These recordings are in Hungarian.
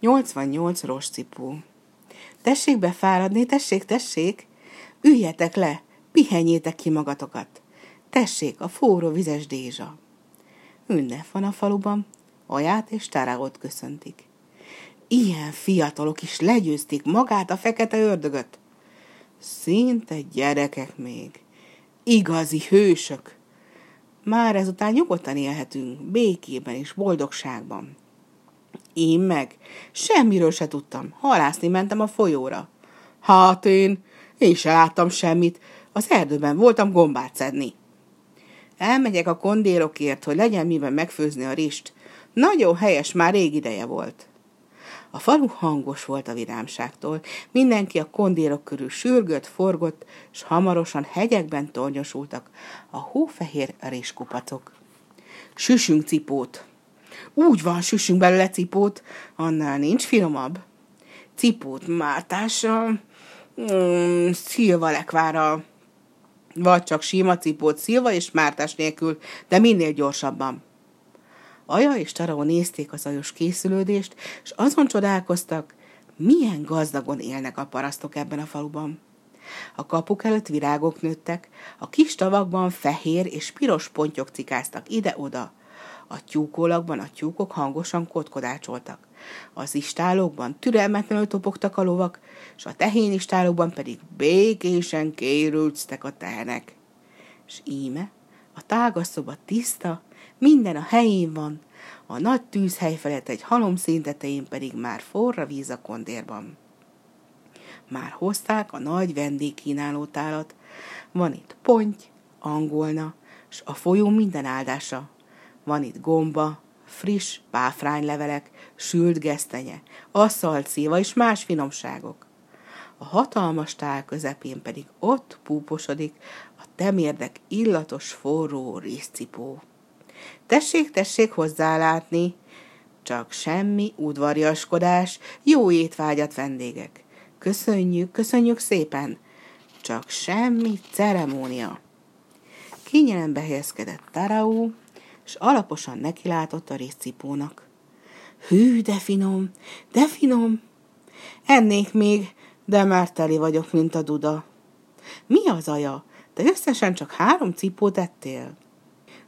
88 rostcipó. Tessék befáradni, tessék, tessék! Üljetek le, pihenjétek ki magatokat. Tessék, a forró vizes dézsa. Ünnep van a faluban, aját és tárágot köszöntik. Ilyen fiatalok is legyőzték magát a fekete ördögöt. Szinte gyerekek még. Igazi hősök. Már ezután nyugodtan élhetünk, békében és boldogságban. Én meg semmiről se tudtam. Halászni mentem a folyóra. Hát én, én se láttam semmit. Az erdőben voltam gombát szedni. Elmegyek a kondérokért, hogy legyen miben megfőzni a rist. Nagyon helyes, már rég ideje volt. A falu hangos volt a vidámságtól, mindenki a kondérok körül sürgött, forgott, és hamarosan hegyekben tornyosultak a hófehér riskupacok. Süsünk cipót. Úgy van, süsünk belőle cipót, annál nincs finomabb. Cipót mártással, mm, szilva lekvára, vagy csak sima cipót szilva és mártás nélkül, de minél gyorsabban. Aja és Taraó nézték az ajos készülődést, és azon csodálkoztak, milyen gazdagon élnek a parasztok ebben a faluban. A kapuk előtt virágok nőttek, a kis tavakban fehér és piros pontyok cikáztak ide-oda. A tyúkólakban a tyúkok hangosan kotkodácsoltak. Az istálókban türelmetlenül topogtak a lovak, és a tehén istálókban pedig békésen kérülctek a tehenek. És íme, a tágas tiszta, minden a helyén van, a nagy tűzhely felett egy halom színtetején pedig már forra víz a kondérban. Már hozták a nagy vendégkínáló tálat. Van itt ponty, angolna, s a folyó minden áldása. Van itt gomba, friss páfránylevelek, sült gesztenye, asszalt szíva és más finomságok. A hatalmas tál közepén pedig ott púposodik a temérdek illatos forró részcipó. Tessék, tessék hozzálátni. Csak semmi udvariaskodás, jó étvágyat vendégek. Köszönjük, köszönjük szépen. Csak semmi ceremónia. Kényelembe helyezkedett Taraú, és alaposan nekilátott a részcipónak. Hű, de finom, de finom. Ennék még, de már teli vagyok, mint a duda. Mi az aja? Te összesen csak három cipót ettél?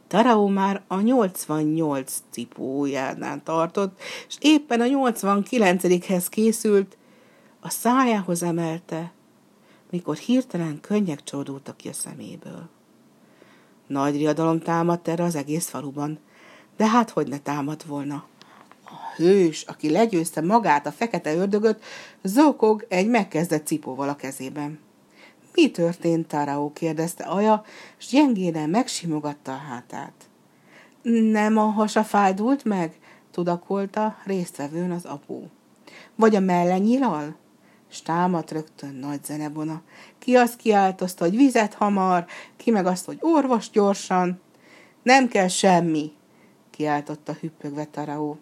Taraó már a 88 cipójánál tartott, és éppen a 89-hez készült, a szájához emelte, mikor hirtelen könnyek csordultak ki a szeméből. Nagy riadalom támadt erre az egész faluban, de hát hogy ne támadt volna. A hős, aki legyőzte magát a fekete ördögöt, zokog egy megkezdett cipóval a kezében. Mi történt, Taraó? kérdezte Aja, s gyengéden megsimogatta a hátát. Nem a hasa fájdult meg? tudakolta résztvevőn az apu. Vagy a mellenyilal? S támadt rögtön nagy zenebona. Ki azt kiáltozta, hogy vizet hamar, ki meg azt, hogy orvos gyorsan. Nem kell semmi, kiáltotta hüppögve Taraó.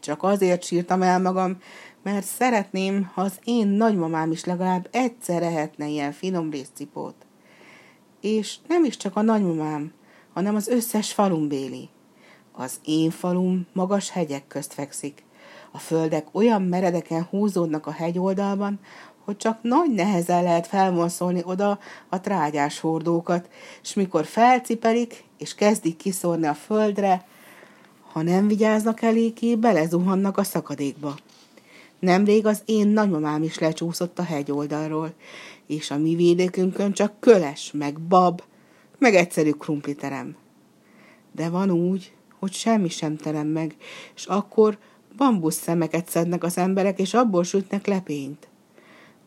Csak azért sírtam el magam, mert szeretném, ha az én nagymamám is legalább egyszer ehetne ilyen finom részcipót. És nem is csak a nagymamám, hanem az összes falumbéli. Az én falum magas hegyek közt fekszik. A földek olyan meredeken húzódnak a hegyoldalban, hogy csak nagy nehezen lehet felmonszolni oda a trágyás hordókat, és mikor felcipelik és kezdik kiszórni a földre, ha nem vigyáznak eléggé, belezuhannak a szakadékba. Nemrég az én nagymamám is lecsúszott a hegyoldalról, és a mi védékünkön csak köles, meg bab, meg egyszerű krumpliterem. De van úgy, hogy semmi sem terem meg, és akkor bambusz szemeket szednek az emberek, és abból sütnek lepényt.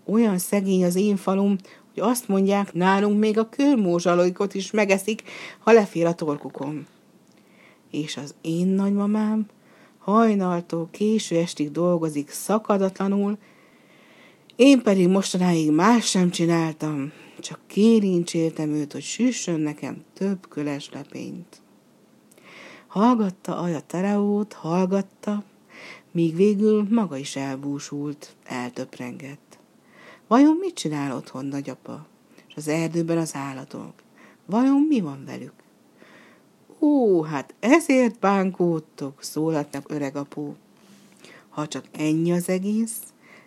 Olyan szegény az én falum, hogy azt mondják, nálunk még a körmózsalóikot is megeszik, ha lefér a torkukon. És az én nagymamám hajnaltól késő estig dolgozik szakadatlanul, én pedig mostanáig más sem csináltam, csak kérincséltem őt, hogy süssön nekem több köles lepényt. Hallgatta Aja Tereót, hallgatta, míg végül maga is elbúsult, eltöprengett. Vajon mit csinál otthon nagyapa? És az erdőben az állatok. Vajon mi van velük? Ó, hát ezért bánkódtok, öreg apu. Ha csak ennyi az egész,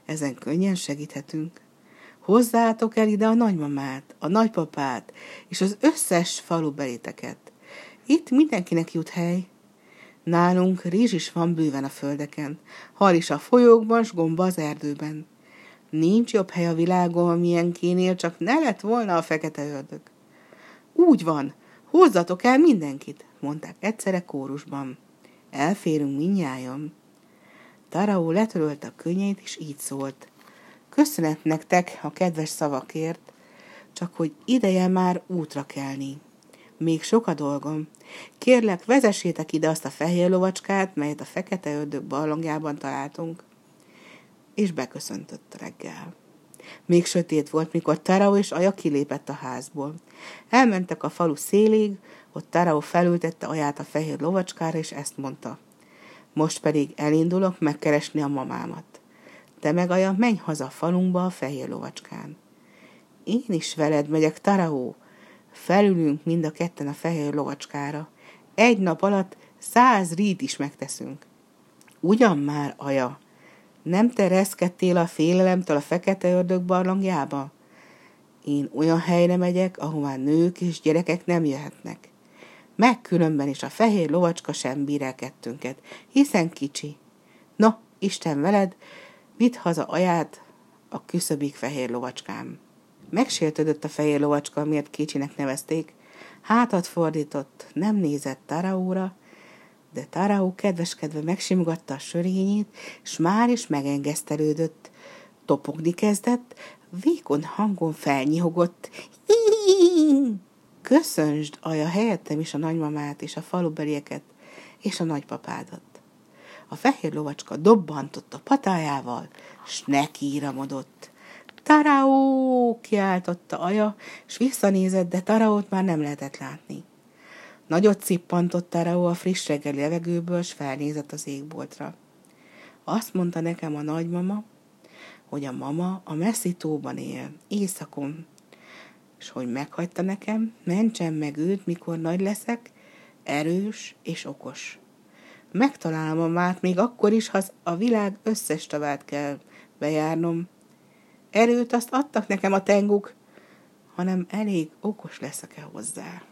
ezen könnyen segíthetünk. Hozzátok el ide a nagymamát, a nagypapát és az összes falubeléteket. Itt mindenkinek jut hely. Nálunk rizs is van bőven a földeken, hal is a folyókban, s gomba az erdőben. Nincs jobb hely a világon, milyen kénél, csak ne lett volna a fekete ördög. Úgy van, hozzatok el mindenkit, mondták egyszerre kórusban. Elférünk minnyáján. Taraó letörölte a könnyeit, és így szólt. Köszönet nektek a kedves szavakért, csak hogy ideje már útra kelni. Még sok a dolgom. Kérlek, vezessétek ide azt a fehér lovacskát, melyet a fekete ördög barlangjában találtunk. És beköszöntött reggel. Még sötét volt, mikor Tarao és Aja kilépett a házból. Elmentek a falu szélig, ott Tarao felültette Aját a fehér lovacskára, és ezt mondta. Most pedig elindulok megkeresni a mamámat. Te meg Aja, menj haza a falunkba a fehér lovacskán. Én is veled megyek, Tarao. Felülünk mind a ketten a fehér lovacskára. Egy nap alatt száz rít is megteszünk. Ugyan már, Aja, nem te reszkedtél a félelemtől a fekete ördög barlangjába? Én olyan helyre megyek, ahová nők és gyerekek nem jöhetnek. Meg különben is a fehér lovacska sem bír el kettőnket, hiszen kicsi. No, Isten veled, vidd haza aját a küszöbig fehér lovacskám. Megsértődött a fehér lovacska, miért kicsinek nevezték. Hátat fordított, nem nézett Taraóra, de Taraó kedveskedve megsimogatta a sörényét, s már is megengesztelődött. Topogni kezdett, vékony hangon felnyihogott. Köszönsd, aja, helyettem is a nagymamát és a falubelieket és a nagypapádat. A fehér lovacska dobbantott a patájával, s nekiíramodott. Taraó! kiáltotta Aja, s visszanézett, de Taraót már nem lehetett látni. Nagyot cippantott Taraó a friss reggeli levegőből, s felnézett az égboltra. Azt mondta nekem a nagymama, hogy a mama a messzi tóban él, éjszakon, és hogy meghagyta nekem, mentsem meg őt, mikor nagy leszek, erős és okos. Megtalálom a mát még akkor is, ha a világ összes tavát kell bejárnom. Erőt azt adtak nekem a tenguk, hanem elég okos leszek-e hozzá.